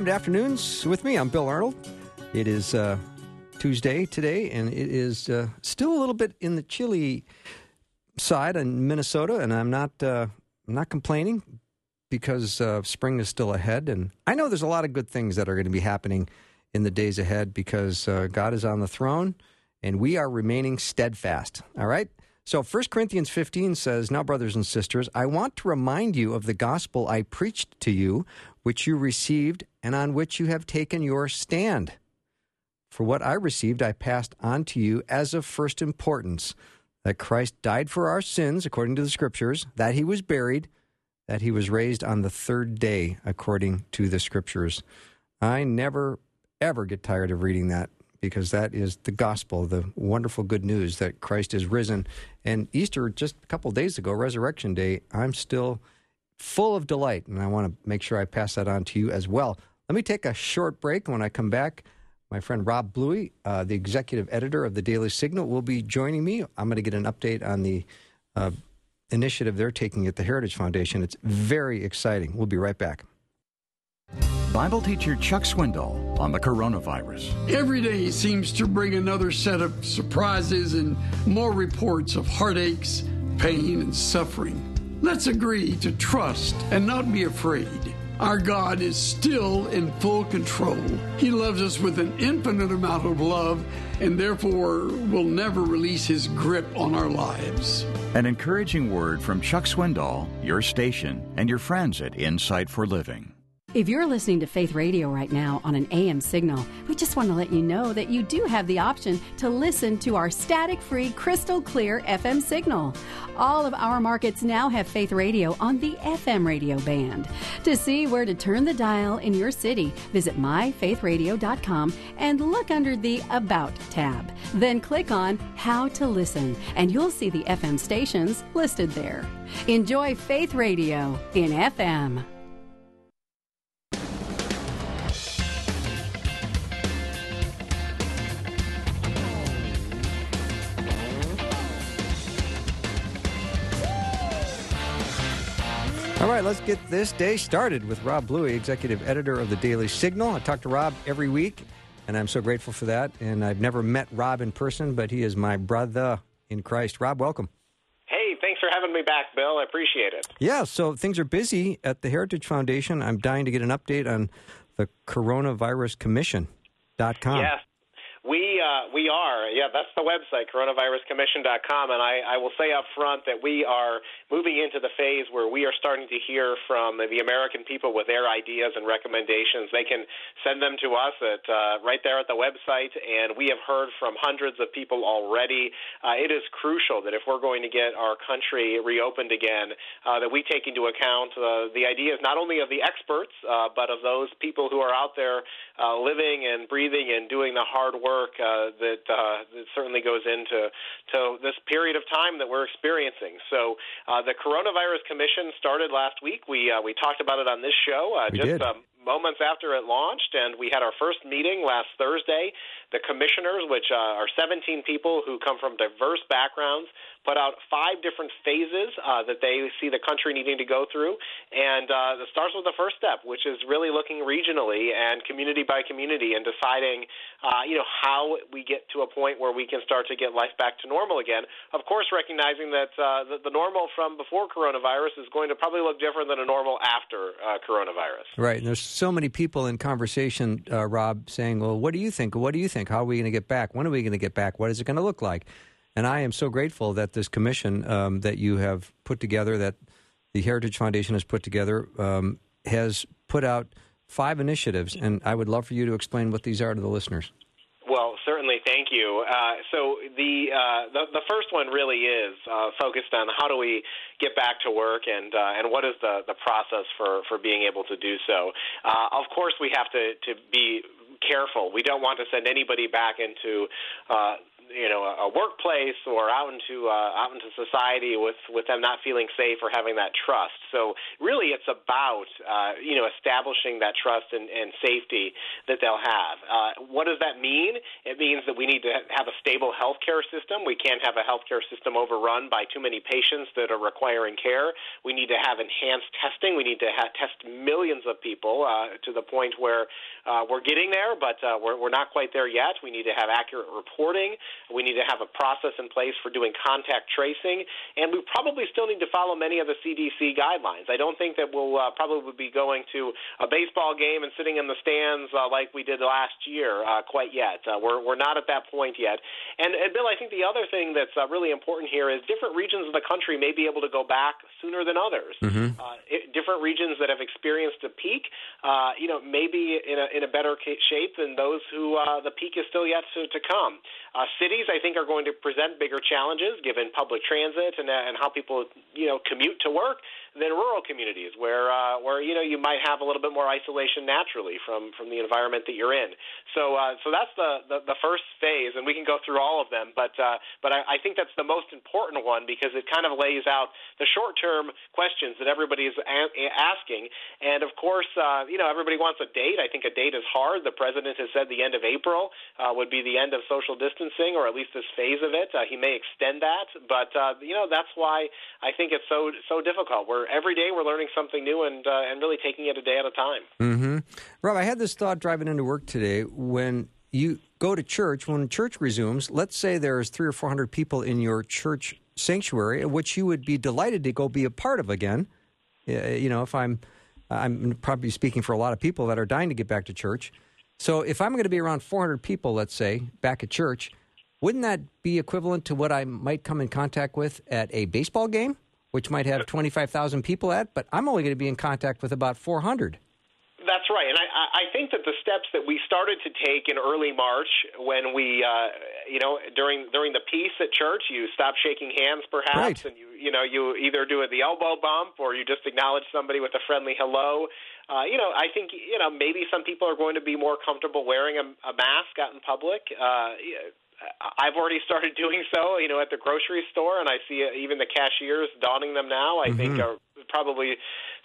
Welcome to Afternoons with me. I'm Bill Arnold. It is uh, Tuesday today, and it is uh, still a little bit in the chilly side in Minnesota, and I'm not uh, I'm not complaining because uh, spring is still ahead, and I know there's a lot of good things that are going to be happening in the days ahead because uh, God is on the throne, and we are remaining steadfast. All right. So 1 Corinthians 15 says, Now, brothers and sisters, I want to remind you of the gospel I preached to you, which you received, and on which you have taken your stand. For what I received, I passed on to you as of first importance that Christ died for our sins, according to the Scriptures, that he was buried, that he was raised on the third day, according to the Scriptures. I never, ever get tired of reading that because that is the gospel, the wonderful good news that Christ is risen. And Easter, just a couple days ago, Resurrection Day, I'm still full of delight, and I want to make sure I pass that on to you as well. Let me take a short break. When I come back, my friend Rob Bluey, uh, the executive editor of the Daily Signal, will be joining me. I'm going to get an update on the uh, initiative they're taking at the Heritage Foundation. It's very exciting. We'll be right back. Bible teacher Chuck Swindoll on the coronavirus. Every day seems to bring another set of surprises and more reports of heartaches, pain, and suffering. Let's agree to trust and not be afraid. Our God is still in full control. He loves us with an infinite amount of love and therefore will never release his grip on our lives. An encouraging word from Chuck Swindoll, your station, and your friends at Insight for Living. If you're listening to Faith Radio right now on an AM signal, we just want to let you know that you do have the option to listen to our static free, crystal clear FM signal. All of our markets now have Faith Radio on the FM radio band. To see where to turn the dial in your city, visit myfaithradio.com and look under the About tab. Then click on How to Listen, and you'll see the FM stations listed there. Enjoy Faith Radio in FM. All right, let's get this day started with Rob Bluey, executive editor of the Daily Signal. I talk to Rob every week, and I'm so grateful for that. And I've never met Rob in person, but he is my brother in Christ. Rob, welcome. Hey, thanks for having me back, Bill. I appreciate it. Yeah, so things are busy at the Heritage Foundation. I'm dying to get an update on the Coronavirus Commission.com. Yes, we uh, we are. Yeah, that's the website, coronaviruscommission.com. And I, I will say up front that we are moving into the phase where we are starting to hear from the American people with their ideas and recommendations. They can send them to us at uh, right there at the website, and we have heard from hundreds of people already. Uh, it is crucial that if we're going to get our country reopened again, uh, that we take into account uh, the ideas not only of the experts, uh, but of those people who are out there living and breathing and doing the hard work uh, that, uh, that certainly goes into to this period of time that we're experiencing. So uh, the Coronavirus Commission started last week. We uh, we talked about it on this show uh, just um, moments after it launched, and we had our first meeting last Thursday. The commissioners, which uh, are 17 people who come from diverse backgrounds, put out five different phases uh, that they see the country needing to go through, and uh, it starts with the first step, which is really looking regionally and community by community and deciding, uh, you know, how we get to a point where we can start to get life back to normal again. Of course, recognizing that uh, the, the normal from before coronavirus is going to probably look different than a normal after uh, coronavirus. Right. And there's so many people in conversation, uh, Rob, saying, well, what do you think? What do you think? How are we going to get back? When are we going to get back? What is it going to look like? And I am so grateful that this commission um, that you have put together, that the Heritage Foundation has put together, um, has put out five initiatives. And I would love for you to explain what these are to the listeners. Well, certainly. Certainly, thank you. Uh, so the, uh, the, the first one really is uh, focused on how do we get back to work and uh, and what is the the process for for being able to do so. Uh, of course, we have to to be careful. We don't want to send anybody back into uh, you know a, workplace or out into uh, out into society with with them not feeling safe or having that trust. So really, it's about uh, you know establishing that trust and, and safety that they'll have. Uh, what does that mean? It means that we need to have a stable healthcare system. We can't have a healthcare system overrun by too many patients that are requiring care. We need to have enhanced testing. We need to ha- test millions of people uh, to the point where uh, we're getting there, but uh, we're, we're not quite there yet. We need to have accurate reporting. We need to have a process in place for doing contact tracing, and we probably still need to follow many of the CDC guidelines. I don't think that we'll uh, probably be going to a baseball game and sitting in the stands uh, like we did last year uh, quite yet. Uh, we're we're not at that point yet. And, and Bill, I think the other thing that's uh, really important here is different regions of the country may be able to go back sooner than others. Mm-hmm. Uh, it, different regions that have experienced a peak, uh, you know, maybe in a in a better shape than those who uh, the peak is still yet to, to come. Uh, cities, I think, are going to present bigger challenges given public transit and, uh, and how people, you know, commute to work than rural communities where uh, where you know you might have a little bit more isolation naturally from from the environment that you're in. So uh, so that's the, the the first phase, and we can go through all of them. But uh, but I, I think that's the most important one because it kind of lays out the short term questions that everybody is a- asking. And of course, uh, you know everybody wants a date. I think a date is hard. The president has said the end of April uh, would be the end of social distancing, or at least this phase of it. Uh, he may extend that, but uh, you know that's why I think it's so so difficult. We're every day we're learning something new and uh, and really taking it a day at a time. Mm-hmm. Rob, I had this thought driving into work today. When you go to church, when church resumes, let's say there's three or four hundred people in your church sanctuary, which you would be delighted to go be a part of again. You know, if I'm, I'm probably speaking for a lot of people that are dying to get back to church. So if I'm going to be around 400 people, let's say, back at church, wouldn't that be equivalent to what I might come in contact with at a baseball game? Which might have 25,000 people at, but I'm only going to be in contact with about 400. That's right, and I, I think that the steps that we started to take in early March, when we, uh, you know, during during the peace at church, you stop shaking hands, perhaps, right. and you, you know, you either do the elbow bump or you just acknowledge somebody with a friendly hello. Uh, you know, I think you know maybe some people are going to be more comfortable wearing a, a mask out in public. Uh, I've already started doing so, you know, at the grocery store, and I see even the cashiers donning them now. I mm-hmm. think are probably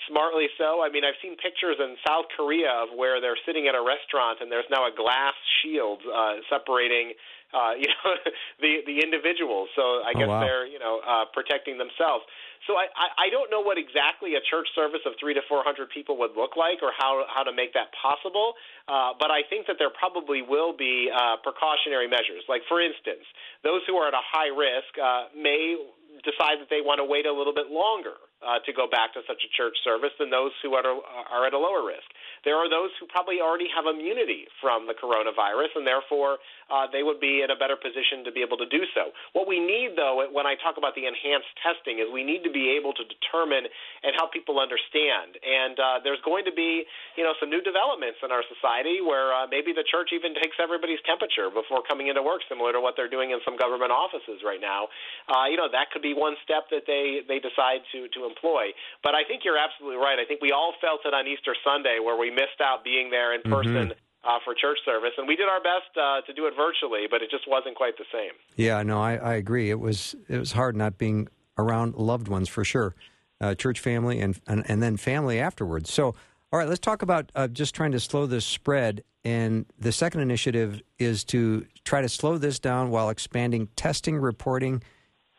smartly so. I mean, I've seen pictures in South Korea of where they're sitting at a restaurant and there's now a glass shield uh, separating uh, you know the the individuals. So I oh, guess wow. they're you know uh, protecting themselves. So I, I, I don't know what exactly a church service of three to four hundred people would look like, or how how to make that possible. Uh, but I think that there probably will be uh, precautionary measures. Like for instance, those who are at a high risk uh, may decide that they want to wait a little bit longer uh, to go back to such a church service than those who are, are at a lower risk. There are those who probably already have immunity from the coronavirus, and therefore uh, they would be in a better position to be able to do so. What we need, though, when I talk about the enhanced testing, is we need to be able to determine and help people understand. And uh, there's going to be, you know, some new developments in our society where uh, maybe the church even takes everybody's temperature before coming into work, similar to what they're doing in some government offices right now. Uh, you know, that could be one step that they they decide to to employ. But I think you're absolutely right. I think we all felt it on Easter Sunday where we missed out being there in person. Mm-hmm. Uh, for church service, and we did our best uh, to do it virtually, but it just wasn't quite the same. Yeah, no, I, I agree. It was it was hard not being around loved ones for sure, uh, church family, and, and and then family afterwards. So, all right, let's talk about uh, just trying to slow this spread. And the second initiative is to try to slow this down while expanding testing, reporting,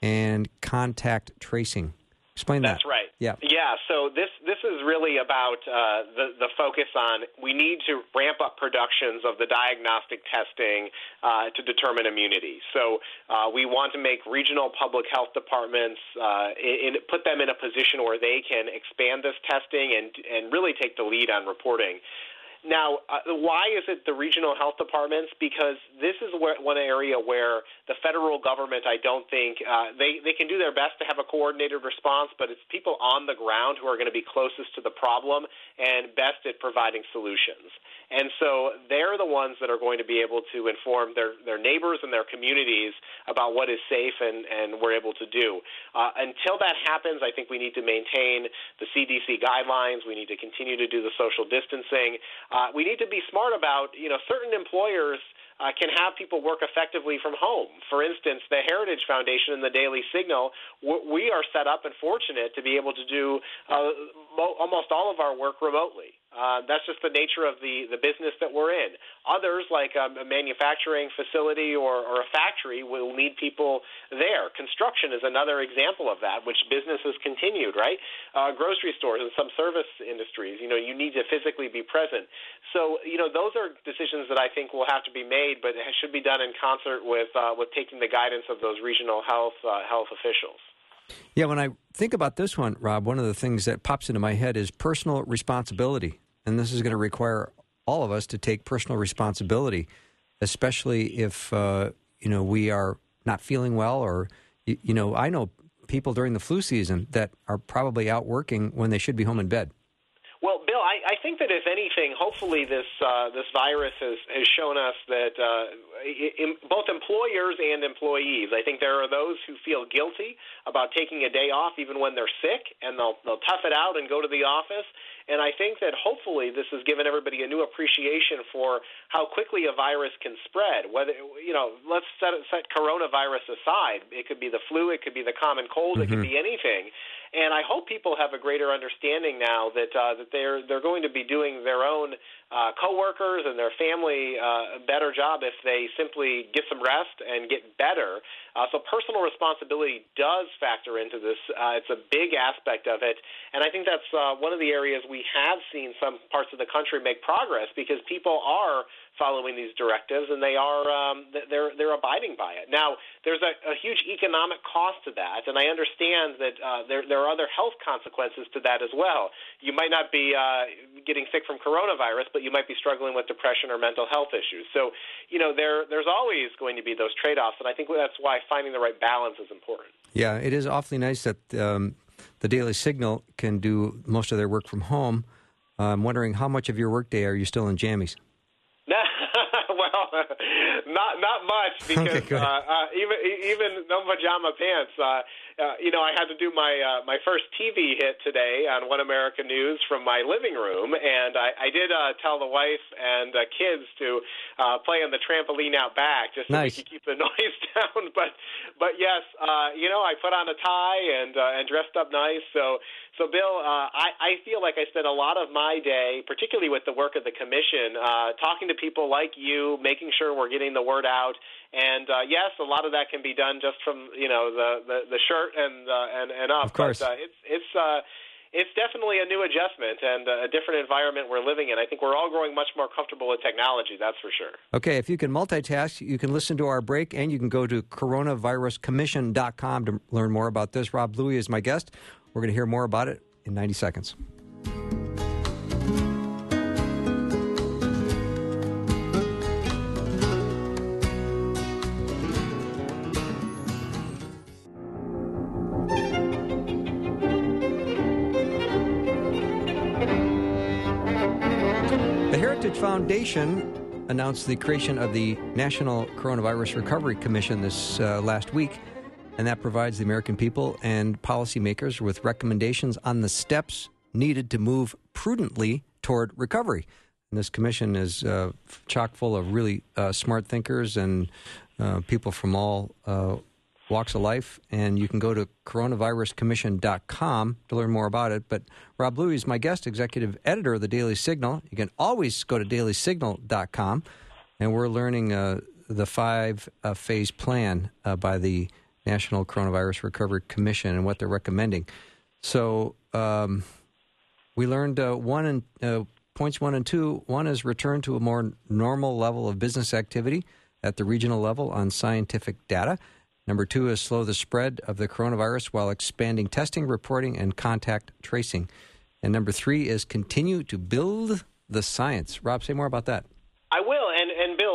and contact tracing. Explain that. That's right. Yeah. Yeah. So this this is really about uh, the the focus on we need to ramp up productions of the diagnostic testing uh, to determine immunity. So uh, we want to make regional public health departments uh, in, put them in a position where they can expand this testing and and really take the lead on reporting. Now, uh, why is it the regional health departments? Because this is where, one area where the federal government, I don't think, uh, they, they can do their best to have a coordinated response, but it's people on the ground who are going to be closest to the problem and best at providing solutions. And so they're the ones that are going to be able to inform their, their neighbors and their communities about what is safe and, and we're able to do. Uh, until that happens, I think we need to maintain the CDC guidelines. We need to continue to do the social distancing. Uh, we need to be smart about, you know, certain employers – uh, can have people work effectively from home. For instance, the Heritage Foundation and the Daily Signal, we are set up and fortunate to be able to do uh, mo- almost all of our work remotely. Uh, that's just the nature of the, the business that we're in. Others, like um, a manufacturing facility or, or a factory, will need people there. Construction is another example of that, which business has continued, right? Uh, grocery stores and some service industries, you know, you need to physically be present. So, you know, those are decisions that I think will have to be made, but it should be done in concert with uh, with taking the guidance of those regional health uh, health officials. Yeah, when I think about this one, Rob, one of the things that pops into my head is personal responsibility. And this is going to require all of us to take personal responsibility, especially if, uh, you know, we are not feeling well or, you, you know, I know people during the flu season that are probably out working when they should be home in bed. Well, Bill, I, I think that if anything, hopefully this uh, this virus has, has shown us that uh, in, both employers and employees. I think there are those who feel guilty about taking a day off even when they're sick, and they'll they'll tough it out and go to the office. And I think that hopefully this has given everybody a new appreciation for how quickly a virus can spread. Whether you know, let's set set coronavirus aside. It could be the flu, it could be the common cold, mm-hmm. it could mm-hmm. be anything and I hope people have a greater understanding now that uh, that they're they're going to be doing their own uh, coworkers and their family uh, a better job if they simply get some rest and get better. Uh, so personal responsibility does factor into this. Uh, it's a big aspect of it, and I think that's uh, one of the areas we have seen some parts of the country make progress because people are following these directives, and they are um, they're they're abiding by it. Now, there's a, a huge economic cost to that, and I understand that uh, there there are other health consequences to that as well. You might not be uh, getting sick from coronavirus, but you might be struggling with depression or mental health issues. So, you know, there there's always going to be those trade offs, and I think that's why finding the right balance is important. Yeah, it is awfully nice that um, the Daily Signal can do most of their work from home. I'm wondering how much of your workday are you still in jammies? not not much because okay, uh, uh, even even no pajama pants. Uh, uh, you know, I had to do my uh, my first TV hit today on One America News from my living room, and I, I did uh, tell the wife and uh, kids to uh, play on the trampoline out back just so nice. we could keep the noise down. But but yes, uh, you know, I put on a tie and uh, and dressed up nice. So so Bill, uh, I, I feel like I spend a lot of my day, particularly with the work of the commission, uh, talking to people like you, making sure we're getting the word out. And uh, yes, a lot of that can be done just from you know the the, the shirt and uh, and and up. Of course, but, uh, it's it's. Uh, it's definitely a new adjustment and a different environment we're living in. I think we're all growing much more comfortable with technology, that's for sure. Okay, if you can multitask, you can listen to our break and you can go to coronaviruscommission.com to learn more about this. Rob Bluey is my guest. We're going to hear more about it in 90 seconds. Announced the creation of the National Coronavirus Recovery Commission this uh, last week, and that provides the American people and policymakers with recommendations on the steps needed to move prudently toward recovery. And this commission is uh, chock full of really uh, smart thinkers and uh, people from all uh, walks of life, and you can go to coronaviruscommission.com to learn more about it. But Rob Bluey is my guest, executive editor of the Daily Signal. You can always go to dailysignal.com, and we're learning uh, the five uh, phase plan uh, by the National Coronavirus Recovery Commission and what they're recommending. So um, we learned uh, one and uh, points one and two. One is return to a more normal level of business activity at the regional level on scientific data. Number two is slow the spread of the coronavirus while expanding testing, reporting, and contact tracing. And number three is continue to build the science. Rob, say more about that. I will,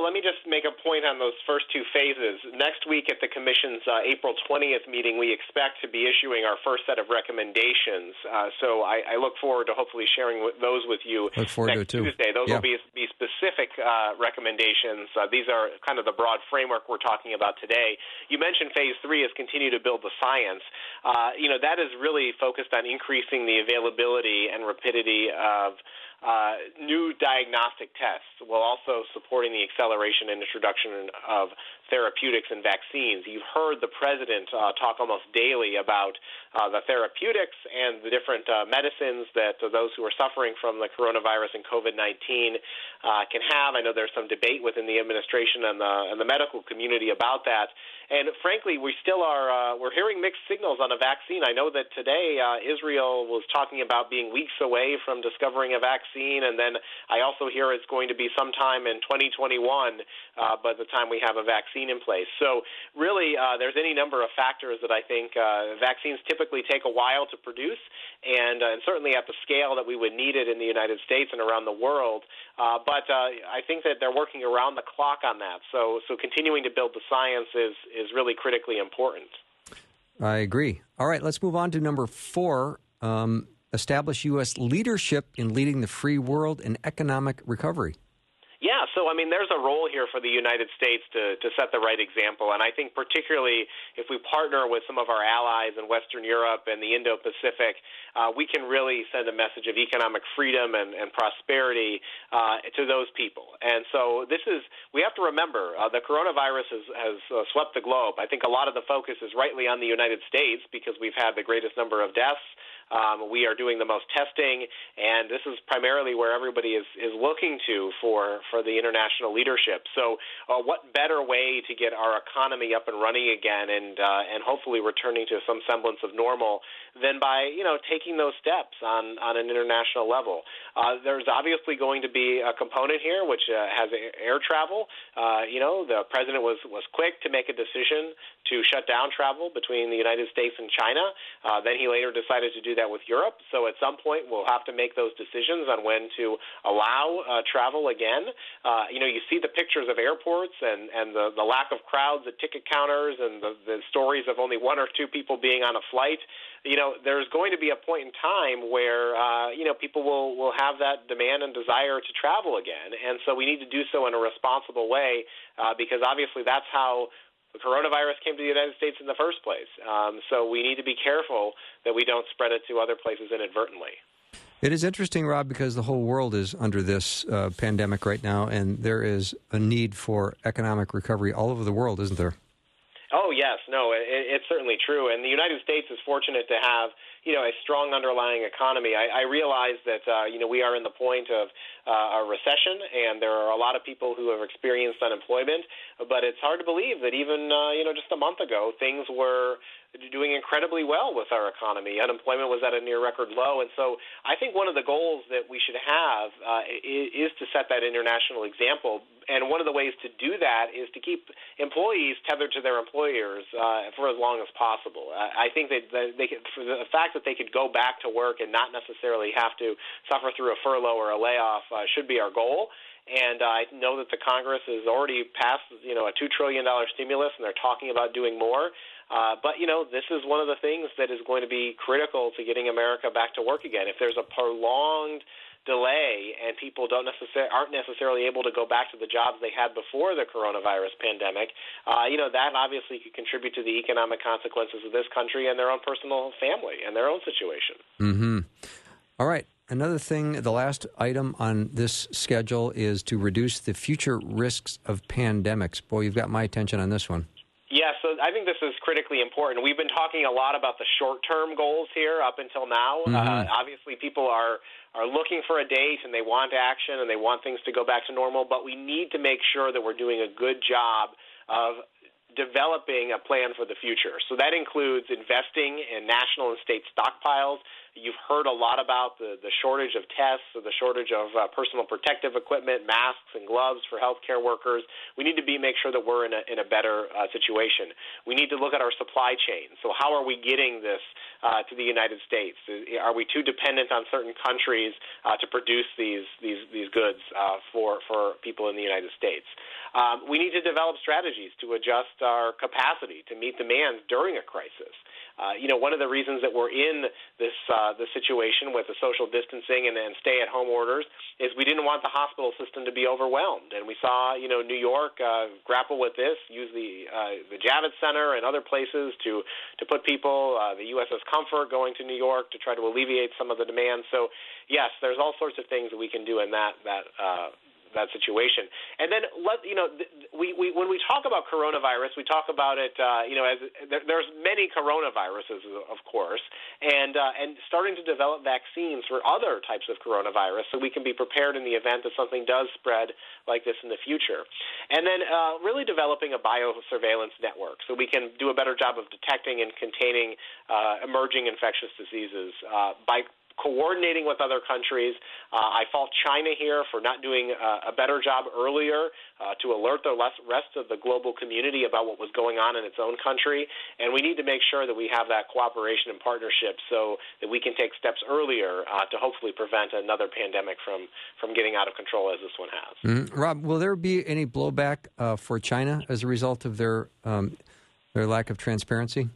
let me just make a point on those first two phases. Next week at the Commission's uh, April 20th meeting, we expect to be issuing our first set of recommendations. Uh, so I, I, look forward to hopefully sharing those with you look forward next to it too. Tuesday. Those yeah. will be be specific uh, recommendations. Uh, these are kind of the broad framework we're talking about today. You mentioned phase three is continue to build the science. Uh, you know that is really focused on increasing the availability and rapidity of uh, new diagnostic tests while also supporting the acceleration and introduction of therapeutics and vaccines. You've heard the president uh, talk almost daily about uh, the therapeutics and the different uh, medicines that those who are suffering from the coronavirus and COVID 19 uh, can have. I know there's some debate within the administration and the, and the medical community about that. And frankly, we still are uh, we're hearing mixed signals on a vaccine. I know that today uh, Israel was talking about being weeks away from discovering a vaccine, and then I also hear it's going to be sometime in 2021 uh, by the time we have a vaccine in place. So really, uh, there's any number of factors that I think uh, vaccines typically take a while to produce, and, uh, and certainly at the scale that we would need it in the United States and around the world. Uh, but uh, I think that they're working around the clock on that. So so continuing to build the science is is really critically important. I agree. All right, let's move on to number four. Um, establish U.S. leadership in leading the free world in economic recovery. Yeah, so I mean, there's a role here for the United States to, to set the right example. And I think, particularly if we partner with some of our allies in Western Europe and the Indo Pacific, uh, we can really send a message of economic freedom and, and prosperity uh, to those people. And so, this is, we have to remember, uh, the coronavirus has, has uh, swept the globe. I think a lot of the focus is rightly on the United States because we've had the greatest number of deaths. Um, we are doing the most testing, and this is primarily where everybody is, is looking to for, for the international leadership. So, uh, what better way to get our economy up and running again, and uh, and hopefully returning to some semblance of normal, than by you know taking those steps on on an international level? Uh, there's obviously going to be a component here which uh, has air travel. Uh, you know, the president was was quick to make a decision to shut down travel between the United States and China. Uh, then he later decided to do that that with Europe. So at some point, we'll have to make those decisions on when to allow uh, travel again. Uh, you know, you see the pictures of airports and, and the, the lack of crowds at ticket counters and the, the stories of only one or two people being on a flight. You know, there's going to be a point in time where, uh, you know, people will, will have that demand and desire to travel again. And so we need to do so in a responsible way uh, because obviously that's how the coronavirus came to the United States in the first place. Um, so we need to be careful that we don't spread it to other places inadvertently. It is interesting, Rob, because the whole world is under this uh, pandemic right now, and there is a need for economic recovery all over the world, isn't there? Oh yes, no, it, it's certainly true, and the United States is fortunate to have you know a strong underlying economy. I, I realize that uh, you know we are in the point of uh, a recession, and there are a lot of people who have experienced unemployment. But it's hard to believe that even uh, you know just a month ago things were doing incredibly well with our economy. Unemployment was at a near record low, and so I think one of the goals that we should have uh, is, to set that international example. And one of the ways to do that is to keep employees tethered to their employers uh, for as long as possible. I think that they could, for the fact that they could go back to work and not necessarily have to suffer through a furlough or a layoff uh, should be our goal. And uh, I know that the Congress has already passed, you know, a two trillion dollar stimulus, and they're talking about doing more. Uh, but you know, this is one of the things that is going to be critical to getting America back to work again. If there's a prolonged delay and people don't necessarily aren't necessarily able to go back to the jobs they had before the coronavirus pandemic, uh, you know that obviously could contribute to the economic consequences of this country and their own personal family and their own situation. Mm-hmm. All right. Another thing, the last item on this schedule is to reduce the future risks of pandemics. Boy, you've got my attention on this one. Yeah, so I think this is critically important. We've been talking a lot about the short-term goals here up until now. Mm-hmm. Uh, obviously, people are are looking for a date and they want action and they want things to go back to normal, but we need to make sure that we're doing a good job of developing a plan for the future. So that includes investing in national and state stockpiles. You've heard a lot about the, the shortage of tests, or the shortage of uh, personal protective equipment, masks and gloves for healthcare workers. We need to be make sure that we're in a, in a better uh, situation. We need to look at our supply chain. So how are we getting this uh, to the United States? Are we too dependent on certain countries uh, to produce these these these goods uh, for for people in the United States? Um, we need to develop strategies to adjust our capacity to meet demands during a crisis. Uh, you know, one of the reasons that we're in this uh, this situation with the social distancing and, and stay-at-home orders is we didn't want the hospital system to be overwhelmed, and we saw you know New York uh, grapple with this, use the uh, the Javits Center and other places to to put people, uh, the USS Comfort going to New York to try to alleviate some of the demands. So yes, there's all sorts of things that we can do in that that. Uh, that situation. And then let you know we, we when we talk about coronavirus, we talk about it uh, you know as there, there's many coronaviruses of course, and uh, and starting to develop vaccines for other types of coronavirus so we can be prepared in the event that something does spread like this in the future. And then uh, really developing a biosurveillance network so we can do a better job of detecting and containing uh, emerging infectious diseases uh, by coordinating with other countries. Uh, I fault China here for not doing uh, a better job earlier uh, to alert the rest of the global community about what was going on in its own country. And we need to make sure that we have that cooperation and partnership so that we can take steps earlier uh, to hopefully prevent another pandemic from, from getting out of control as this one has. Mm-hmm. Rob, will there be any blowback uh, for China as a result of their um, their lack of transparency?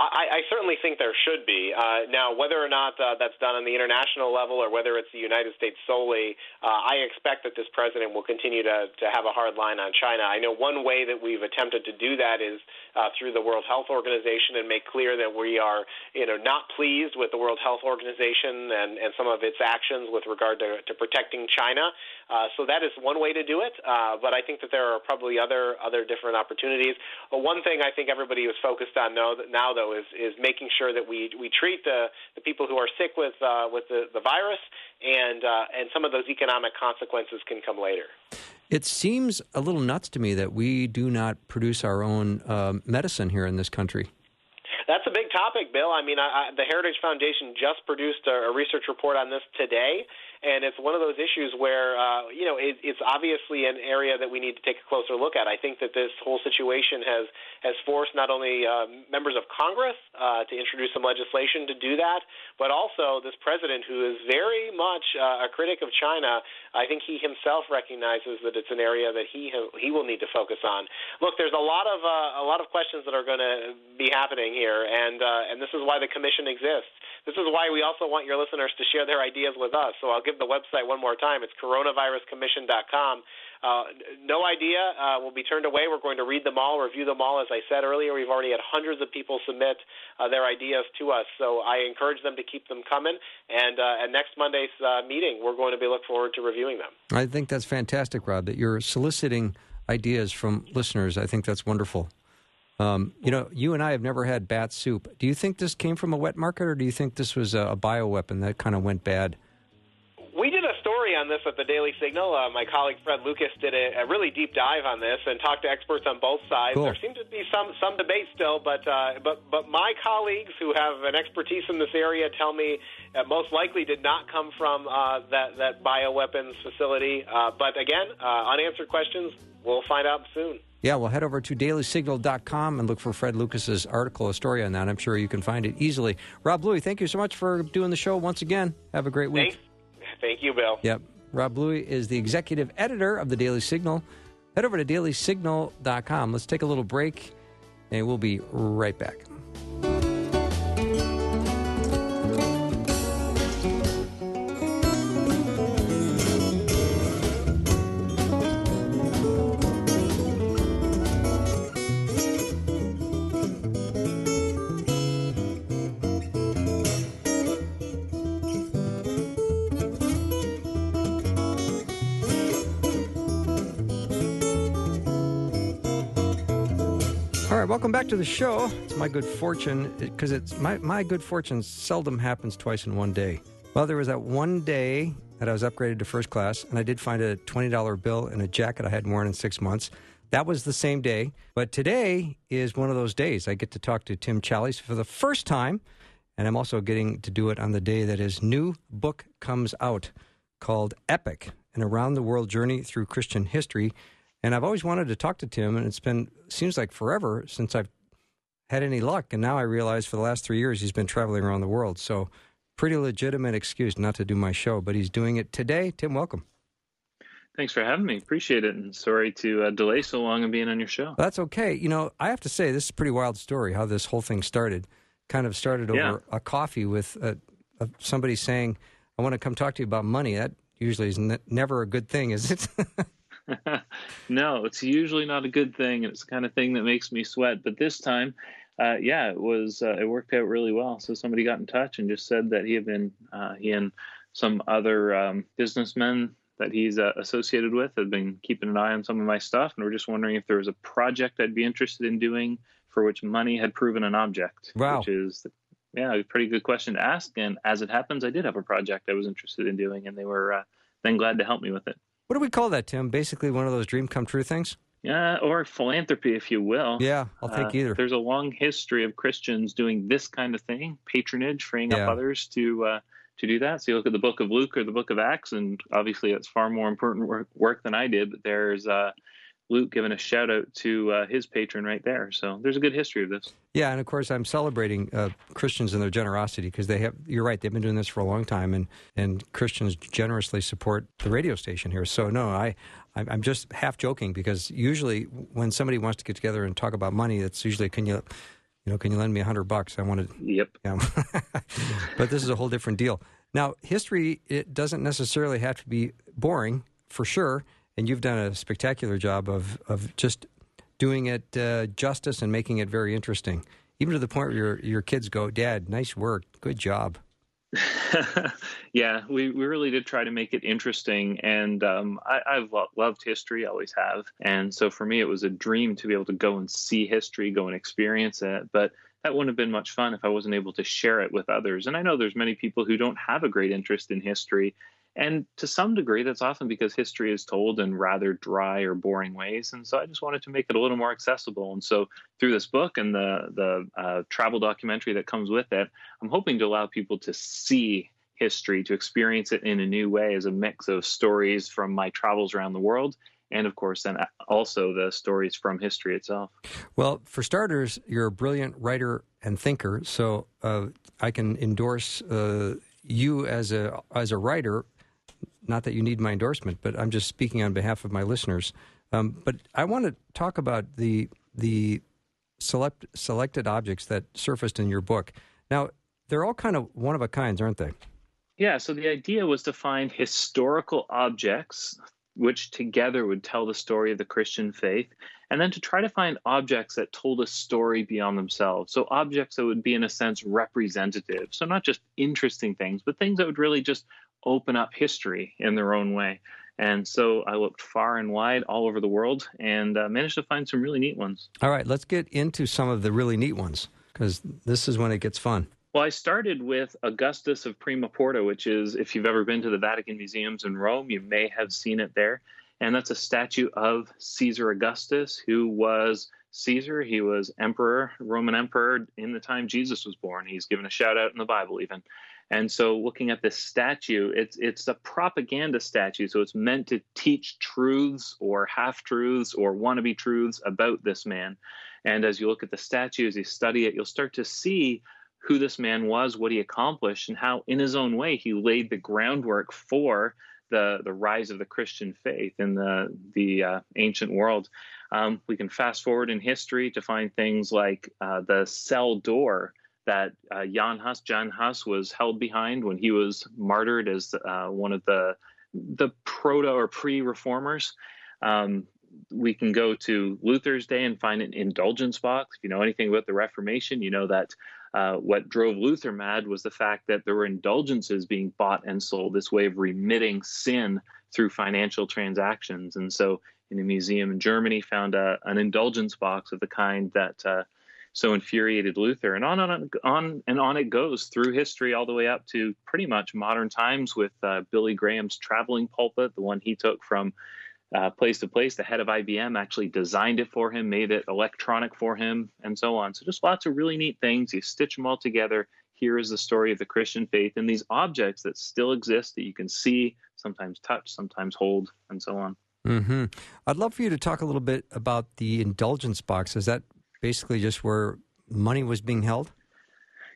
I, I certainly think there should be. Uh, now, whether or not uh, that's done on the international level or whether it's the United States solely, uh, I expect that this president will continue to, to have a hard line on China. I know one way that we've attempted to do that is uh, through the World Health Organization and make clear that we are, you know, not pleased with the World Health Organization and, and some of its actions with regard to, to protecting China. Uh, so that is one way to do it. Uh, but I think that there are probably other other different opportunities. But one thing I think everybody is focused on now though, is is making sure that we we treat the the people who are sick with uh, with the, the virus, and uh, and some of those economic consequences can come later. It seems a little nuts to me that we do not produce our own uh, medicine here in this country. That's a big topic, Bill. I mean, I, I, the Heritage Foundation just produced a, a research report on this today and it's one of those issues where uh, you know it, it's obviously an area that we need to take a closer look at. I think that this whole situation has has forced not only uh, members of Congress uh, to introduce some legislation to do that, but also this president who is very much uh, a critic of China. I think he himself recognizes that it's an area that he ha- he will need to focus on. Look, there's a lot of uh, a lot of questions that are going to be happening here, and uh, and this is why the commission exists. This is why we also want your listeners to share their ideas with us. So I'll give the website one more time. It's coronaviruscommission.com. Uh, no idea uh, will be turned away. We're going to read them all, review them all. As I said earlier, we've already had hundreds of people submit uh, their ideas to us. So I encourage them to keep them coming. And uh, at next Monday's uh, meeting, we're going to be look forward to reviewing them. I think that's fantastic, Rob, that you're soliciting ideas from listeners. I think that's wonderful. Um, you know, you and I have never had bat soup. Do you think this came from a wet market, or do you think this was a, a bioweapon that kind of went bad? We did a story on this at the Daily Signal. Uh, my colleague Fred Lucas did a, a, really deep dive on this and talked to experts on both sides. Cool. There seems to be some some debate still, but uh, but but my colleagues who have an expertise in this area tell me that most likely did not come from uh, that that bioweapons facility. Uh, but again, uh, unanswered questions. We'll find out soon. Yeah, well, head over to dailysignal.com and look for Fred Lucas's article, a story on that. I'm sure you can find it easily. Rob Bluey, thank you so much for doing the show once again. Have a great week. Thanks. Thank you, Bill. Yep. Rob Bluey is the executive editor of the Daily Signal. Head over to dailysignal.com. Let's take a little break, and we'll be right back. Back to the show. It's my good fortune because it's my, my good fortune seldom happens twice in one day. Well, there was that one day that I was upgraded to first class, and I did find a $20 bill in a jacket I hadn't worn in six months. That was the same day. But today is one of those days. I get to talk to Tim Challies for the first time, and I'm also getting to do it on the day that his new book comes out called Epic An Around the World Journey Through Christian History. And I've always wanted to talk to Tim, and it's been, seems like forever since I've had any luck. And now I realize for the last three years he's been traveling around the world. So, pretty legitimate excuse not to do my show, but he's doing it today. Tim, welcome. Thanks for having me. Appreciate it. And sorry to uh, delay so long and being on your show. That's okay. You know, I have to say, this is a pretty wild story how this whole thing started. Kind of started over Yeah. a coffee with uh uh somebody saying, I want to come talk to you about money. That usually is ne- never a good thing, is it? no, it's usually not a good thing, and it's the kind of thing that makes me sweat. But this time, uh, yeah, it was. Uh, it worked out really well. So somebody got in touch and just said that he had been uh, he and some other um, businessmen that he's uh, associated with had been keeping an eye on some of my stuff, and we're just wondering if there was a project I'd be interested in doing for which money had proven an object. Wow. Which is. Yeah, a pretty good question to ask. And as it happens, I did have a project I was interested in doing, and they were uh, then glad to help me with it. What do we call that, Tim? Basically, one of those dream come true things? Yeah, or philanthropy, if you will. Yeah, I'll take Uh, either. There's a long history of Christians doing this kind of thing, patronage, freeing Yeah. up others to uh, to do that. So you look at the Book of Luke or the Book of Acts, and obviously it's far more important work, work than I did. But there's uh, Luke giving a shout out to uh, his patron right there. So there's a good history of this. Yeah, and of course, I'm celebrating uh, Christians and their generosity because they have. You're right; they've been doing this for a long time, and and Christians generously support the radio station here. So no, I I'm just half joking because usually when somebody wants to get together and talk about money, it's usually can you, you know, can you lend me a hundred bucks? I want to Yep. yeah. but this is a whole different deal. Now, history it doesn't necessarily have to be boring for sure, and you've done a spectacular job of of just doing it uh, justice and making it very interesting, even to the point where your your kids go, "Dad, nice work, good job." yeah, we, we really did try to make it interesting, and um, I, I've lo- loved history, always have, and so for me it was a dream to be able to go and see history, go and experience it. But that wouldn't have been much fun if I wasn't able to share it with others. And I know there's many people who don't have a great interest in history, and to some degree that's often because history is told in rather dry or boring ways. And so I just wanted to make it a little more accessible. And so through this book and the the uh, travel documentary that comes with it, I'm hoping to allow people to see history, to experience it in a new way as a mix of stories from my travels around the world. And of course, then also the stories from history itself. Well, for starters, you're a brilliant writer and thinker, so uh, I can endorse uh, you as a as a writer. Not that you need my endorsement, but I'm just speaking on behalf of my listeners. Um, but I want to talk about the the select selected objects that surfaced in your book. Now, they're all kind of one of a kinds, aren't they? Yeah, so the idea was to find historical objects which together would tell the story of the Christian faith, and then to try to find objects that told a story beyond themselves. So, objects that would be, in a sense, representative. So, not just interesting things, but things that would really just open up history in their own way. And so I looked far and wide all over the world and uh, managed to find some really neat ones. All right, let's get into some of the really neat ones because this is when it gets fun. Well, I started with Augustus of Prima Porta, which is, if you've ever been to the Vatican Museums in Rome, you may have seen it there. And that's a statue of Caesar Augustus, who was Caesar. He was emperor, Roman emperor in the time Jesus was born. He's given a shout out in the Bible, even. And so, looking at this statue, it's it's a propaganda statue, so it's meant to teach truths or half truths or wannabe truths about this man. And as you look at the statue, as you study it, you'll start to see who this man was, what he accomplished, and how, in his own way, he laid the groundwork for the the rise of the Christian faith in the the uh, ancient world. Um, we can fast forward in history to find things like uh, the cell door that uh, Jan Hus, Jan Hus was held behind when he was martyred as uh, one of the the proto or pre-reformers. Um, we can go to Luther's day and find an indulgence box. If you know anything about the Reformation, you know that uh, what drove Luther mad was the fact that there were indulgences being bought and sold, this way of remitting sin through financial transactions. And so, in a museum in Germany, found a, an indulgence box of the kind that uh, so infuriated Luther, and on and on, on and on it goes through history, all the way up to pretty much modern times with uh, Billy Graham's traveling pulpit, the one he took from uh, place to place. The head of IBM actually designed it for him, made it electronic for him, and so on. So just lots of really neat things. You stitch them all together. Here is the story of the Christian faith and these objects that still exist that you can see, sometimes touch, sometimes hold, and so on. Mm-hmm. I'd love for you to talk a little bit about the indulgence box. Is that basically just where money was being held?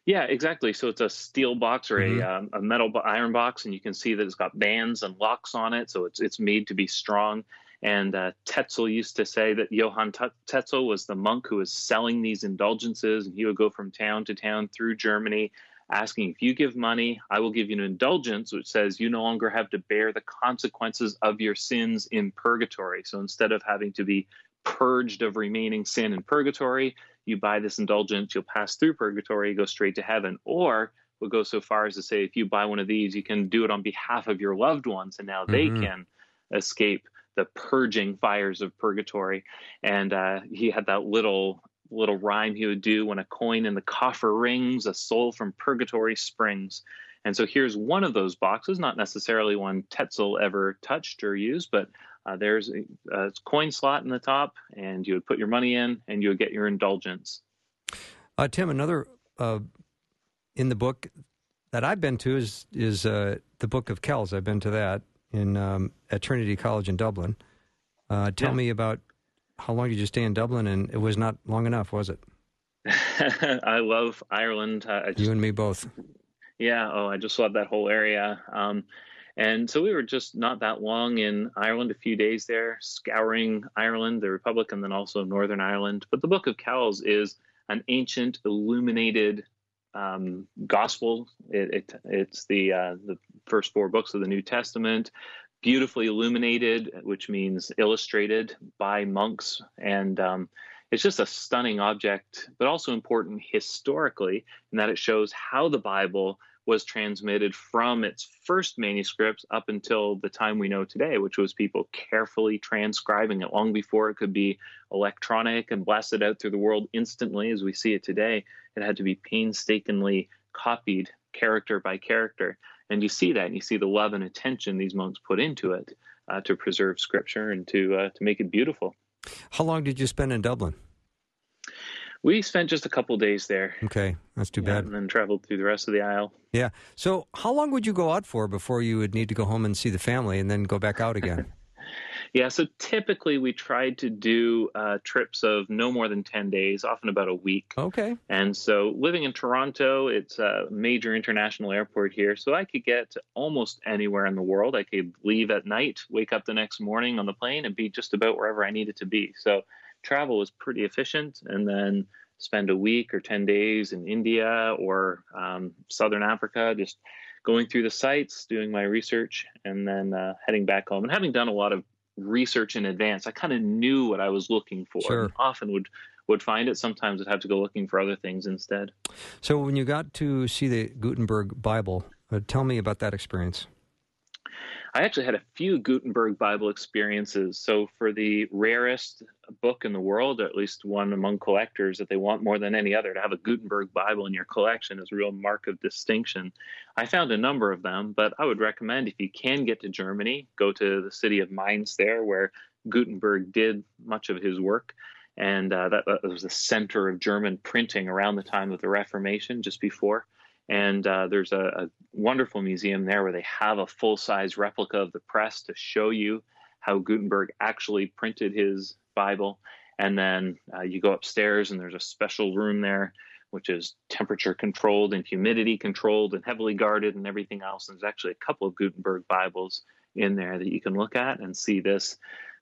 Yeah, exactly. So it's a steel box or Mhm. a, um, a metal iron box, and you can see that it's got bands and locks on it. So it's it's made to be strong. And uh, Tetzel used to say that Johann Tetzel was the monk who was selling these indulgences, and he would go from town to town through Germany, asking, "If you give money, I will give you an indulgence, which says you no longer have to bear the consequences of your sins in purgatory." So instead of having to be purged of remaining sin in purgatory, you buy this indulgence, you'll pass through purgatory, go straight to heaven. Or we'll go so far as to say, if you buy one of these, you can do it on behalf of your loved ones, and now they Mhm. can escape the purging fires of purgatory. And uh, he had that little little rhyme he would do when a coin in the coffer rings, a soul from purgatory springs. And so here's one of those boxes, not necessarily one Tetzel ever touched or used, but uh, there's a, a coin slot in the top, and you would put your money in, and you would get your indulgence. Uh, Tim, another uh, in the book that I've been to is is uh, the Book of Kells. I've been to that in um, at Trinity College in Dublin. Uh, tell Yeah. me about how long did you stay in Dublin? And it was not long enough, was it? I love Ireland. I I just You and me both. Yeah. Oh, I just love that whole area. Um, and so we were just not that long in Ireland, a few days there, scouring Ireland, the Republic, and then also Northern Ireland. But the Book of Kells is an ancient, illuminated um, gospel. It, it, it's the uh, the first four books of the New Testament, beautifully illuminated, which means illustrated by monks, and um, it's just a stunning object, but also important historically in that it shows how the Bible was transmitted from its first manuscripts up until the time we know today, which was people carefully transcribing it long before it could be electronic and blasted out through the world instantly as we see it today. It had to be painstakingly copied character by character. And you see that, and you see the love and attention these monks put into it uh, to preserve scripture and to uh, to make it beautiful. How long did you spend in Dublin? We spent just a couple days there, Okay, that's too bad. and then traveled through the rest of the isle. Yeah. So, how long would you go out for before you would need to go home and see the family and then go back out again? Yeah, so typically we tried to do uh, trips of no more than 10 days, often about a week. okay. And so living in Toronto, it's a major international airport here. So I could get to almost anywhere in the world. I could leave at night, wake up the next morning on the plane, and be just about wherever I needed to be. So travel was pretty efficient. And then spend a week or 10 days in India or um, Southern Africa, just going through the sites, doing my research, and then uh, heading back home. And having done a lot of research in advance, I kind of knew what I was looking for. Sure. Often would would find it. Sometimes I'd have to go looking for other things instead. So, when you got to see the Gutenberg Bible, uh, tell me about that experience. I actually had a few Gutenberg Bible experiences. So, for the rarest book in the world, or at least one among collectors that they want more than any other, to have a Gutenberg Bible in your collection is a real mark of distinction. I found a number of them, but I would recommend if you can get to Germany, go to the city of Mainz there, where Gutenberg did much of his work. And uh, that, that was the center of German printing around the time of the Reformation, just before. And uh, there's a, a wonderful museum there where they have a full size replica of the press to show you how Gutenberg actually printed his Bible. And then uh, you go upstairs, and there's a special room there, which is temperature controlled and humidity controlled and heavily guarded and everything else. And there's actually a couple of Gutenberg Bibles in there that you can look at and see this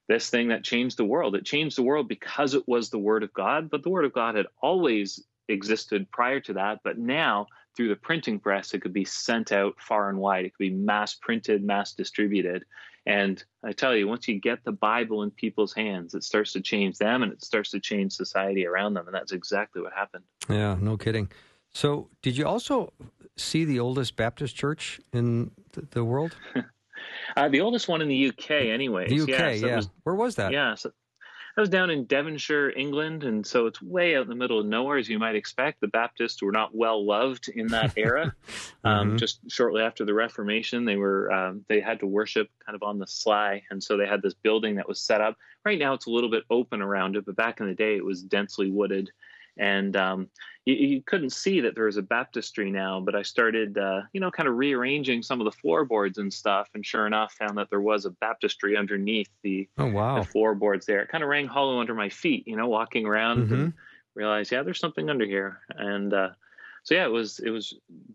this thing that changed the world. It changed the world because it was the Word of God, but the Word of God had always existed prior to that. But now, through the printing press, it could be sent out far and wide. It could be mass printed, mass distributed. And I tell you, once you get the Bible in people's hands, it starts to change them and it starts to change society around them. And that's exactly what happened. Yeah, no kidding. So, did you also see the oldest Baptist church in the world? Uh, the oldest one in the UK, anyways. The UK, yeah. yeah. so it was- Where was that? Yeah. So that was down in Devonshire, England, and so it's way out in the middle of nowhere, as you might expect. The Baptists were not well loved in that era. Um, mm-hmm. um, just shortly after the Reformation, they were um, they had to worship kind of on the sly, and so they had this building that was set up. Right now, it's a little bit open around it, but back in the day, it was densely wooded and um, you, you, couldn't see that there was a baptistry now. But I started, uh, you know, kind of rearranging some of the floorboards and stuff, and sure enough, found that there was a baptistry underneath the, oh, wow. the floorboards there. It kind of rang hollow under my feet, you know, walking around mm-hmm. and realized, yeah, there's something under here, and uh, so yeah, it was it was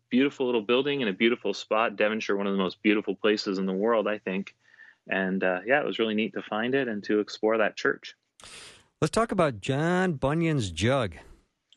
beautiful little building in a beautiful spot. Devonshire, one of the most beautiful places in the world, I think. And uh, yeah, it was really neat to find it and to explore that church. Let's talk about John Bunyan's jug.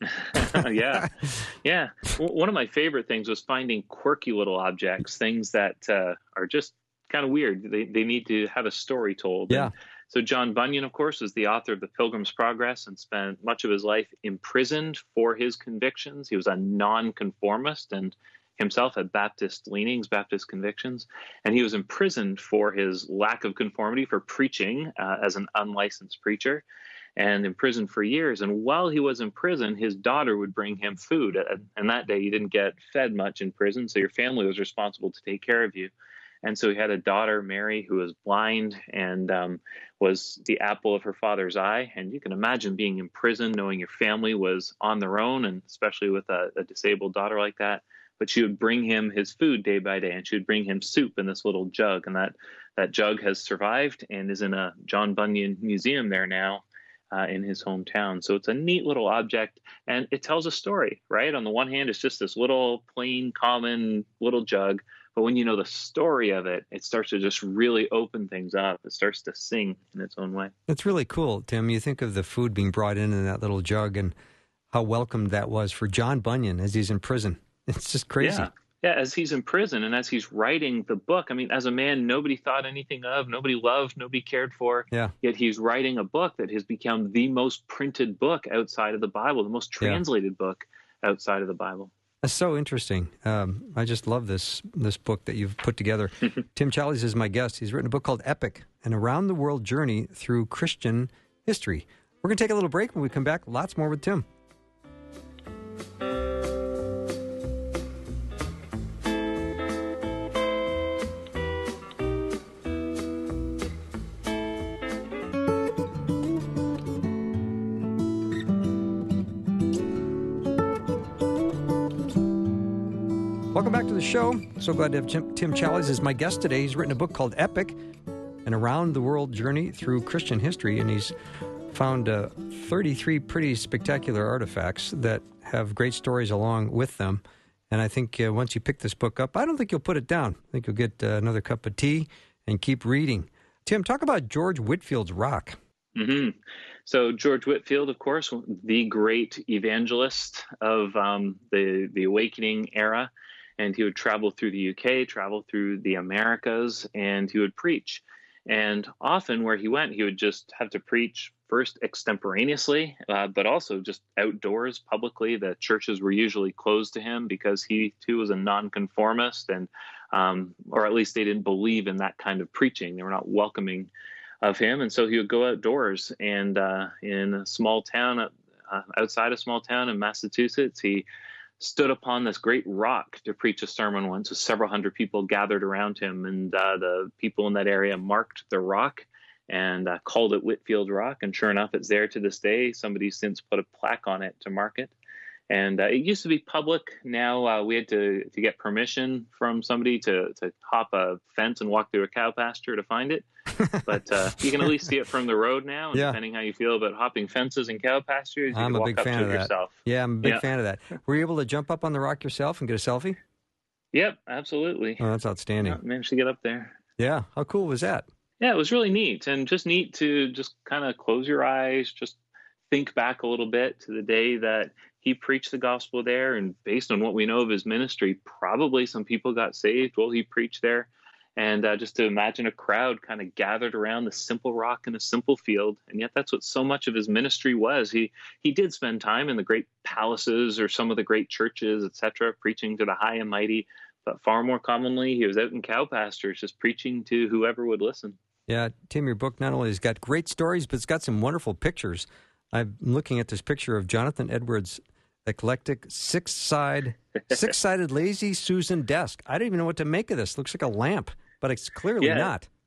yeah, yeah. One of my favorite things was finding quirky little objects, things that uh, are just kind of weird. They they need to have a story told. Yeah. And so John Bunyan, of course, is the author of The Pilgrim's Progress and spent much of his life imprisoned for his convictions. He was a nonconformist and himself had Baptist leanings, Baptist convictions, and he was imprisoned for his lack of conformity for preaching uh, as an unlicensed preacher and in prison for years. And while he was in prison, his daughter would bring him food. And that day, you didn't get fed much in prison, so your family was responsible to take care of you. And so he had a daughter, Mary, who was blind and um, was the apple of her father's eye. And you can imagine being in prison, knowing your family was on their own, and especially with a, a disabled daughter like that. But she would bring him his food day by day, and she would bring him soup in this little jug. And that, that jug has survived and is in a John Bunyan museum there now uh, in his hometown. So it's a neat little object and it tells a story, right? On the one hand, it's just this little plain, common little jug. But when you know the story of it, it starts to just really open things up. It starts to sing in its own way. It's really cool, Tim. You think of the food being brought in in that little jug and how welcomed that was for John Bunyan as he's in prison. It's just crazy. Yeah yeah, as he's in prison and as he's writing the book, I mean, as a man nobody thought anything of, nobody loved, nobody cared for. Yeah. Yet he's writing a book that has become the most printed book outside of the Bible, the most translated yeah. book outside of the Bible. That's so interesting. Um, I just love this this book that you've put together. Tim Challies is my guest. He's written a book called Epic, an around the world journey through Christian history. We're going to take a little break. When we come back, lots more with Tim. The show. So glad to have Tim, Tim Challies as my guest today. He's written a book called Epic, an around the world journey through Christian history, and he's found uh, 33 pretty spectacular artifacts that have great stories along with them. And I think uh, once you pick this book up, I don't think you'll put it down. I think you'll get uh, another cup of tea and keep reading. Tim, talk about George Whitefield's Rock. Mm-hmm. So George Whitefield, of course, the great evangelist of um, the the Awakening era, and he would travel through the UK, travel through the Americas, and he would preach. And often, where he went, he would just have to preach first extemporaneously, uh, but also just outdoors publicly. The churches were usually closed to him because he too was a nonconformist, and um, or at least they didn't believe in that kind of preaching. They were not welcoming of him, and so he would go outdoors. And uh, in a small town, uh, outside a small town in Massachusetts, he stood upon this great rock to preach a sermon once with several hundred people gathered around him. And uh, the people in that area marked the rock and uh, called it Whitefield Rock. And sure enough, it's there to this day. Somebody's since put a plaque on it to mark it. And uh, it used to be public. Now uh, we had to, to get permission from somebody to, to hop a fence and walk through a cow pasture to find it. but uh, you can at least see it from the road now. Yeah. Depending how you feel about hopping fences and cow pastures, I'm a big fan of that. Yourself. Yeah, I'm a big yeah. fan of that. Were you able to jump up on the rock yourself and get a selfie? Yep, absolutely. Oh, that's outstanding. Yeah, managed to get up there. Yeah, how cool was that? Yeah, it was really neat and just neat to just kind of close your eyes, just think back a little bit to the day that he preached the gospel there. And based on what we know of his ministry, probably some people got saved while he preached there. And uh, just to imagine a crowd kind of gathered around the simple rock in a simple field, and yet that's what so much of his ministry was. He he did spend time in the great palaces or some of the great churches, etc., preaching to the high and mighty. But far more commonly, he was out in cow pastures, just preaching to whoever would listen. Yeah, Tim, your book not only has got great stories, but it's got some wonderful pictures. I'm looking at this picture of Jonathan Edwards' eclectic six side six sided lazy Susan desk. I don't even know what to make of this. Looks like a lamp, but it's clearly Yeah. not.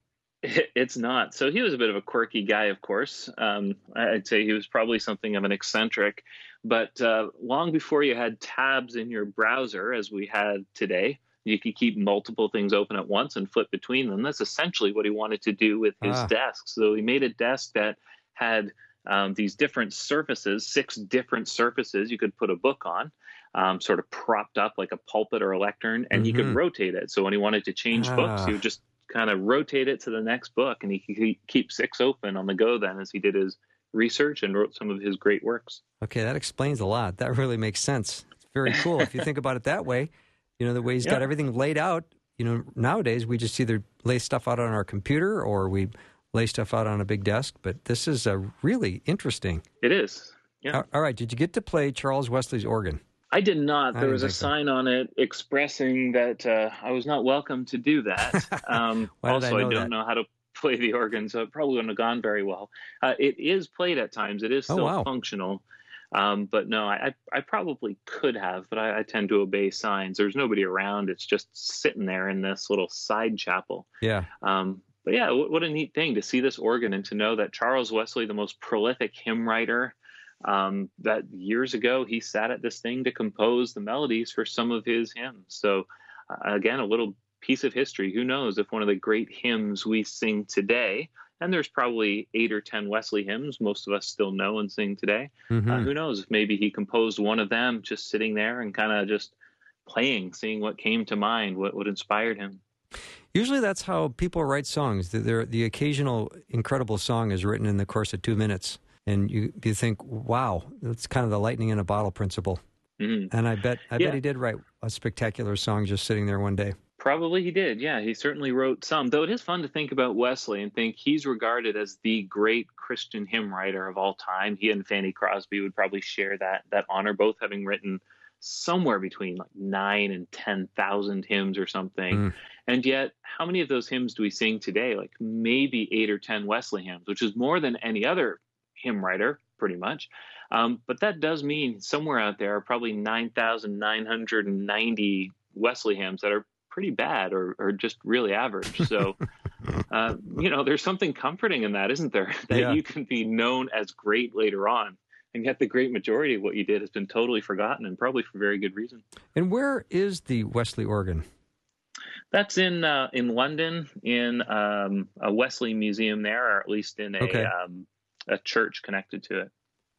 It's not. So he was a bit of a quirky guy, of course. Um, I'd say he was probably something of an eccentric. But uh, long before you had tabs in your browser, as we had today, you could keep multiple things open at once and flip between them. That's essentially what he wanted to do with his Ah. desk. So he made a desk that had um, these different surfaces, six different surfaces you could put a book on. Um, sort of propped up like a pulpit or a lectern, and he could rotate it. So when he wanted to change books, Ah. he would just kind of rotate it to the next book, and he could keep- keep six open on the go. Then, as he did his research and wrote some of his great works. Okay, that explains a lot. That really makes sense. It's very cool if you think about it that way. You know, the way he's got everything laid out. You know, nowadays we just either lay stuff out on our computer or we lay stuff out on a big desk. But this is uh, really interesting. It is. Yeah. All- right, did you get to play Charles Wesley's organ? I did not. There was a so. sign on it expressing that uh, I was not welcome to do that. Um, did I also, I, don't that? know how to play the organ, so it probably wouldn't have gone very well. Uh, it is played at times. It is Oh, still wow. functional. Um, but no, I, I I probably could have, but I, I tend to obey signs. There's nobody around. It's just sitting there in this little side chapel. Yeah. Um, but yeah, what, what a neat thing to see this organ and to know that Charles Wesley, the most prolific hymn writer, um, that years ago he sat at this thing to compose the melodies for some of his hymns. So, uh, again, a little piece of history. Who knows if one of the great hymns we sing today, and there's probably eight or ten Wesley hymns most of us still know and sing today. Mhm. Uh, who knows if maybe he composed one of them just sitting there and kind of just playing, seeing what came to mind, what, what inspired him. Usually that's how people write songs. The, the, occasional incredible song is written in the course of two minutes. And you, you think, wow, that's kind of the lightning in a bottle principle. Mhm. And I bet I Yeah. bet he did write a spectacular song just sitting there one day. Probably he did. Yeah, he certainly wrote some. Though it is fun to think about Wesley and think he's regarded as the great Christian hymn writer of all time. He and Fanny Crosby would probably share that that honor, both having written somewhere between like nine and ten thousand hymns or something. Mm. And yet, how many of those hymns do we sing today? Like maybe eight or ten Wesley hymns, which is more than any other hymn writer, pretty much. Um, but that does mean somewhere out there are probably 9,990 Wesley hymns that are pretty bad or, or just really average. So, uh, you know, there's something comforting in that, isn't there? That Yeah. you can be known as great later on. And yet the great majority of what you did has been totally forgotten and probably for very good reason. And where is the Wesley organ? That's in uh, in London in um, a Wesley museum there, or at least in a Okay. um, a church connected to it.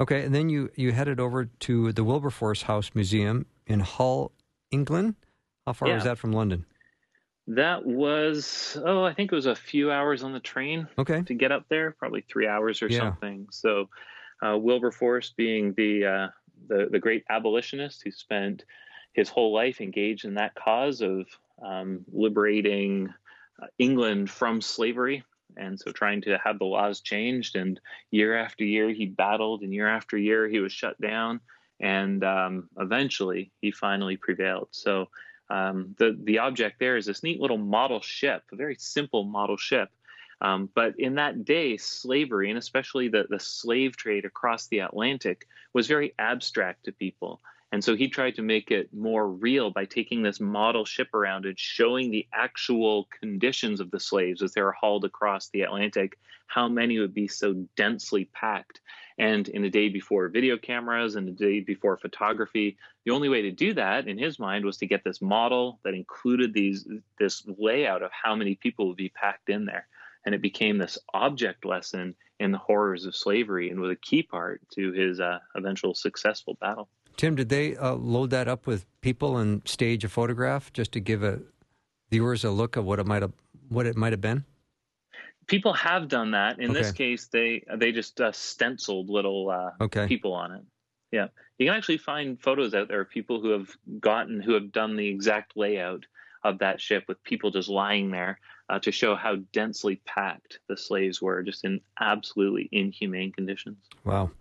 Okay, and then you, you headed over to the Wilberforce House Museum in Hull, England. How far Yeah. was that from London? That was oh, I think it was a few hours on the train Okay. to get up there, probably three hours or Yeah. something. So, uh, Wilberforce being the, uh, the the great abolitionist who spent his whole life engaged in that cause of um, liberating uh, England from slavery, and so trying to have the laws changed. And year after year, he battled, and year after year, he was shut down, and um, eventually, he finally prevailed. So. Um, the the object there is this neat little model ship, a very simple model ship, um, but in that day, slavery, and especially the, the slave trade across the Atlantic, was very abstract to people. And so he tried to make it more real by taking this model ship around and showing the actual conditions of the slaves as they were hauled across the Atlantic, how many would be so densely packed. And in a day before video cameras and a day before photography, the only way to do that, in his mind, was to get this model that included these this layout of how many people would be packed in there and it became this object lesson in the horrors of slavery and was a key part to his uh, eventual successful battle. Tim, did they uh, load that up with people and stage a photograph just to give a viewers a look of what it might have what it might have been? People have done that. In this case, they they just uh, stenciled little uh, Okay. people on it. Yeah, you can actually find photos out there of people who have gotten who have done the exact layout of that ship with people just lying there uh, to show how densely packed the slaves were, just in absolutely inhumane conditions. Wow.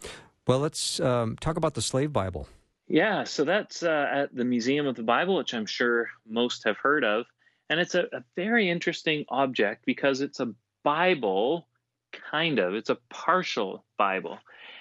Well, let's um, talk about the slave Bible. Yeah, so that's uh, at the Museum of the Bible, which I'm sure most have heard of. And it's a, a very interesting object because it's a Bible, kind of. It's a partial Bible.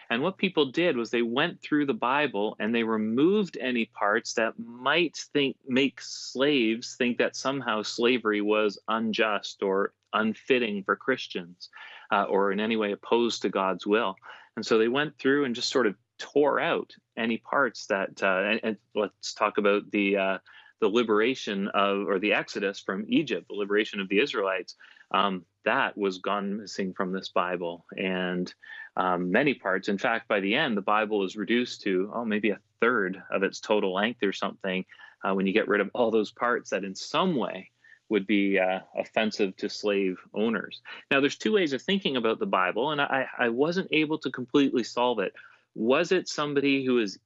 And what people did was they went through the Bible and they removed any parts that might think make slaves think that somehow slavery was unjust or unfitting for Christians uh, or in any way opposed to God's will. And so they went through and just sort of tore out any parts that. Uh, and, and, let's talk about the uh, the liberation of or the exodus from Egypt, the liberation of the Israelites. Um, that was gone missing from this Bible, and um, many parts. In fact, by the end, the Bible is reduced to oh maybe a third of its total length or something. Uh, when you get rid of all those parts that in some way would be uh, offensive to slave owners. Now, there's two ways of thinking about the Bible, and I, I wasn't able to completely solve it. Was it somebody who is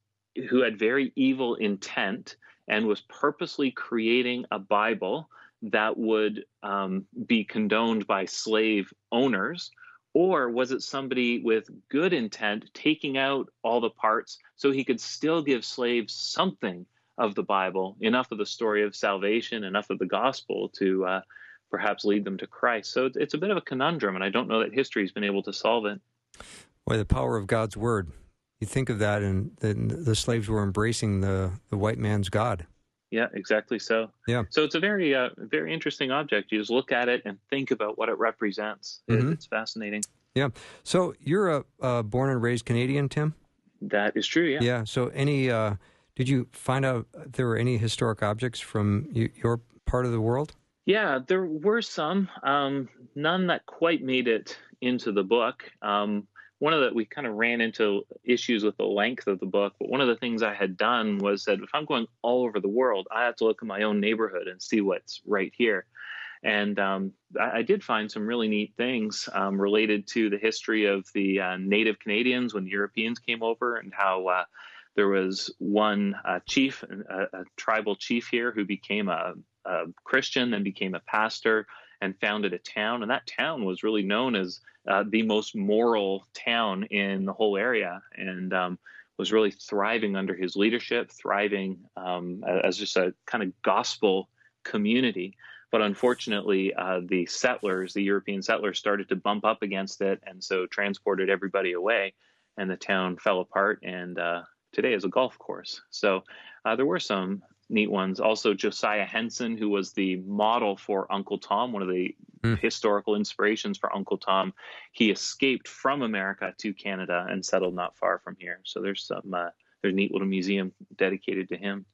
who had very evil intent and was purposely creating a Bible that would um, be condoned by slave owners? Or was it somebody with good intent taking out all the parts so he could still give slaves something of the Bible, enough of the story of salvation, enough of the gospel to uh, perhaps lead them to Christ? So it's a bit of a conundrum, and I don't know that history's been able to solve it. Boy, the power of God's word. You think of that, and the, the slaves were embracing the, the white man's God. Yeah, exactly so. Yeah. So it's a very, uh, very interesting object. You just look at it and think about what it represents. Mm-hmm. it's fascinating. Yeah. So you're a, born and raised Canadian, Tim. That is true. Yeah. Yeah. So any, uh, did you find out there were any historic objects from your part of the world? Yeah, there were some. Um, none that quite made it into the book. Um, one of the we kind of ran into issues with the length of the book but one of the things i had done was that if i'm going all over the world i have to look at my own neighborhood and see what's right here. And um, I, I, did find some really neat things um, related to the history of the uh, native canadians when europeans came over and how uh, there was one uh, chief a, a, tribal chief here who became a, a christian then became a pastor and founded a town. And that town was really known as uh, the most moral town in the whole area and um, was really thriving under his leadership, thriving um, as just a kind of gospel community. But unfortunately, uh, the settlers, the European settlers, started to bump up against it and so transported everybody away, and the town fell apart. And uh, today is a golf course. So uh, there were some neat ones. Also, Josiah Henson, who was the model for Uncle Tom, one of the mm. historical inspirations for Uncle Tom. He escaped from America to Canada and settled not far from here. So there's some uh, there's a neat little museum dedicated to him.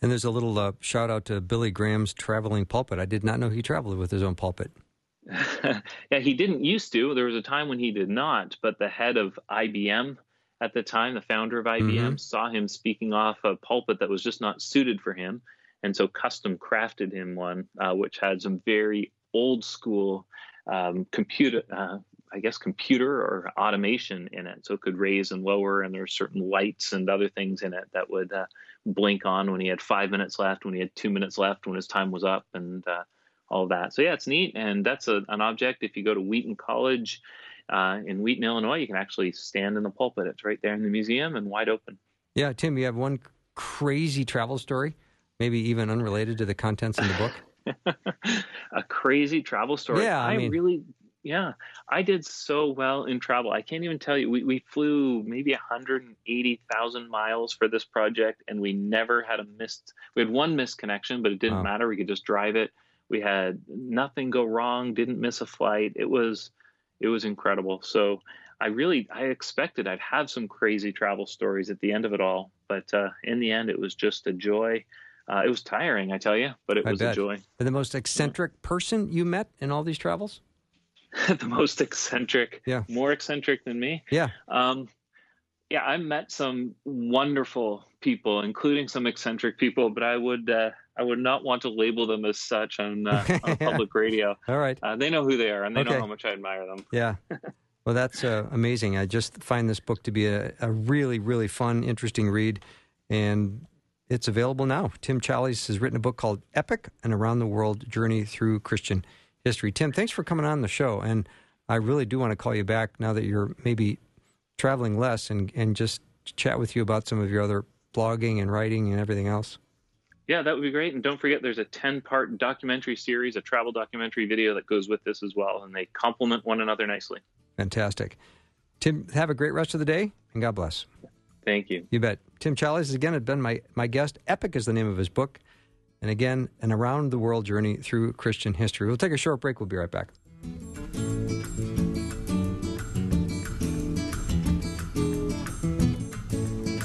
And there's a little uh, shout out to Billy Graham's traveling pulpit. I did not know he traveled with his own pulpit. yeah, he didn't used to. There was a time when he did not, but the head of IBM at the time, the founder of IBM, mm-hmm. saw him speaking off a pulpit that was just not suited for him, and so custom crafted him one, uh, which had some very old school um, computer, uh, I guess, computer or automation in it. So it could raise and lower, and there were certain lights and other things in it that would uh, blink on when he had five minutes left, when he had two minutes left, when his time was up, and uh, all that. So yeah, it's neat, and that's a, an object. If you go to Wheaton College uh, in Wheaton, Illinois, you can actually stand in the pulpit. It's right there in the museum and wide open. Yeah, Tim, you have one crazy travel story, maybe even unrelated to the contents in the book. a crazy travel story. Yeah, I, I mean, really, yeah, I did so well in travel. I can't even tell you. We we flew maybe 180,000 miles for this project, and we never had a missed. We had one missed connection, but it didn't matter. We could just drive it. We had nothing go wrong. Didn't miss a flight. It was it was incredible. So I really I expected I'd have some crazy travel stories at the end of it all, but uh, in the end, it was just a joy. Uh, it was tiring, I tell you, but it I was bet. a joy. And the most eccentric person you met in all these travels? the most eccentric, yeah, more eccentric than me. Yeah. Um, yeah, I met some wonderful people, including some eccentric people, but I would uh, I would not want to label them as such on, uh, on public radio. All right, uh, they know who they are and they okay. know how much I admire them. Yeah. Well, that's uh, amazing. I just find this book to be a, a, really, really fun, interesting read, and it's available now. Tim Challies has written a book called Epic: An Around the World Journey Through Christian History. Tim, thanks for coming on the show, and I really do want to call you back now that you're maybe traveling less and, and just chat with you about some of your other blogging and writing and everything else. Yeah, that would be great. And don't forget, there's a 10 part documentary series, a travel documentary video that goes with this as well, and they complement one another nicely. Fantastic. Tim, have a great rest of the day, and God bless. Thank you. You bet. Tim Challies, again, been my, my guest. Epic is the name of his book. And again, an around the world journey through Christian history. We'll take a short break. We'll be right back.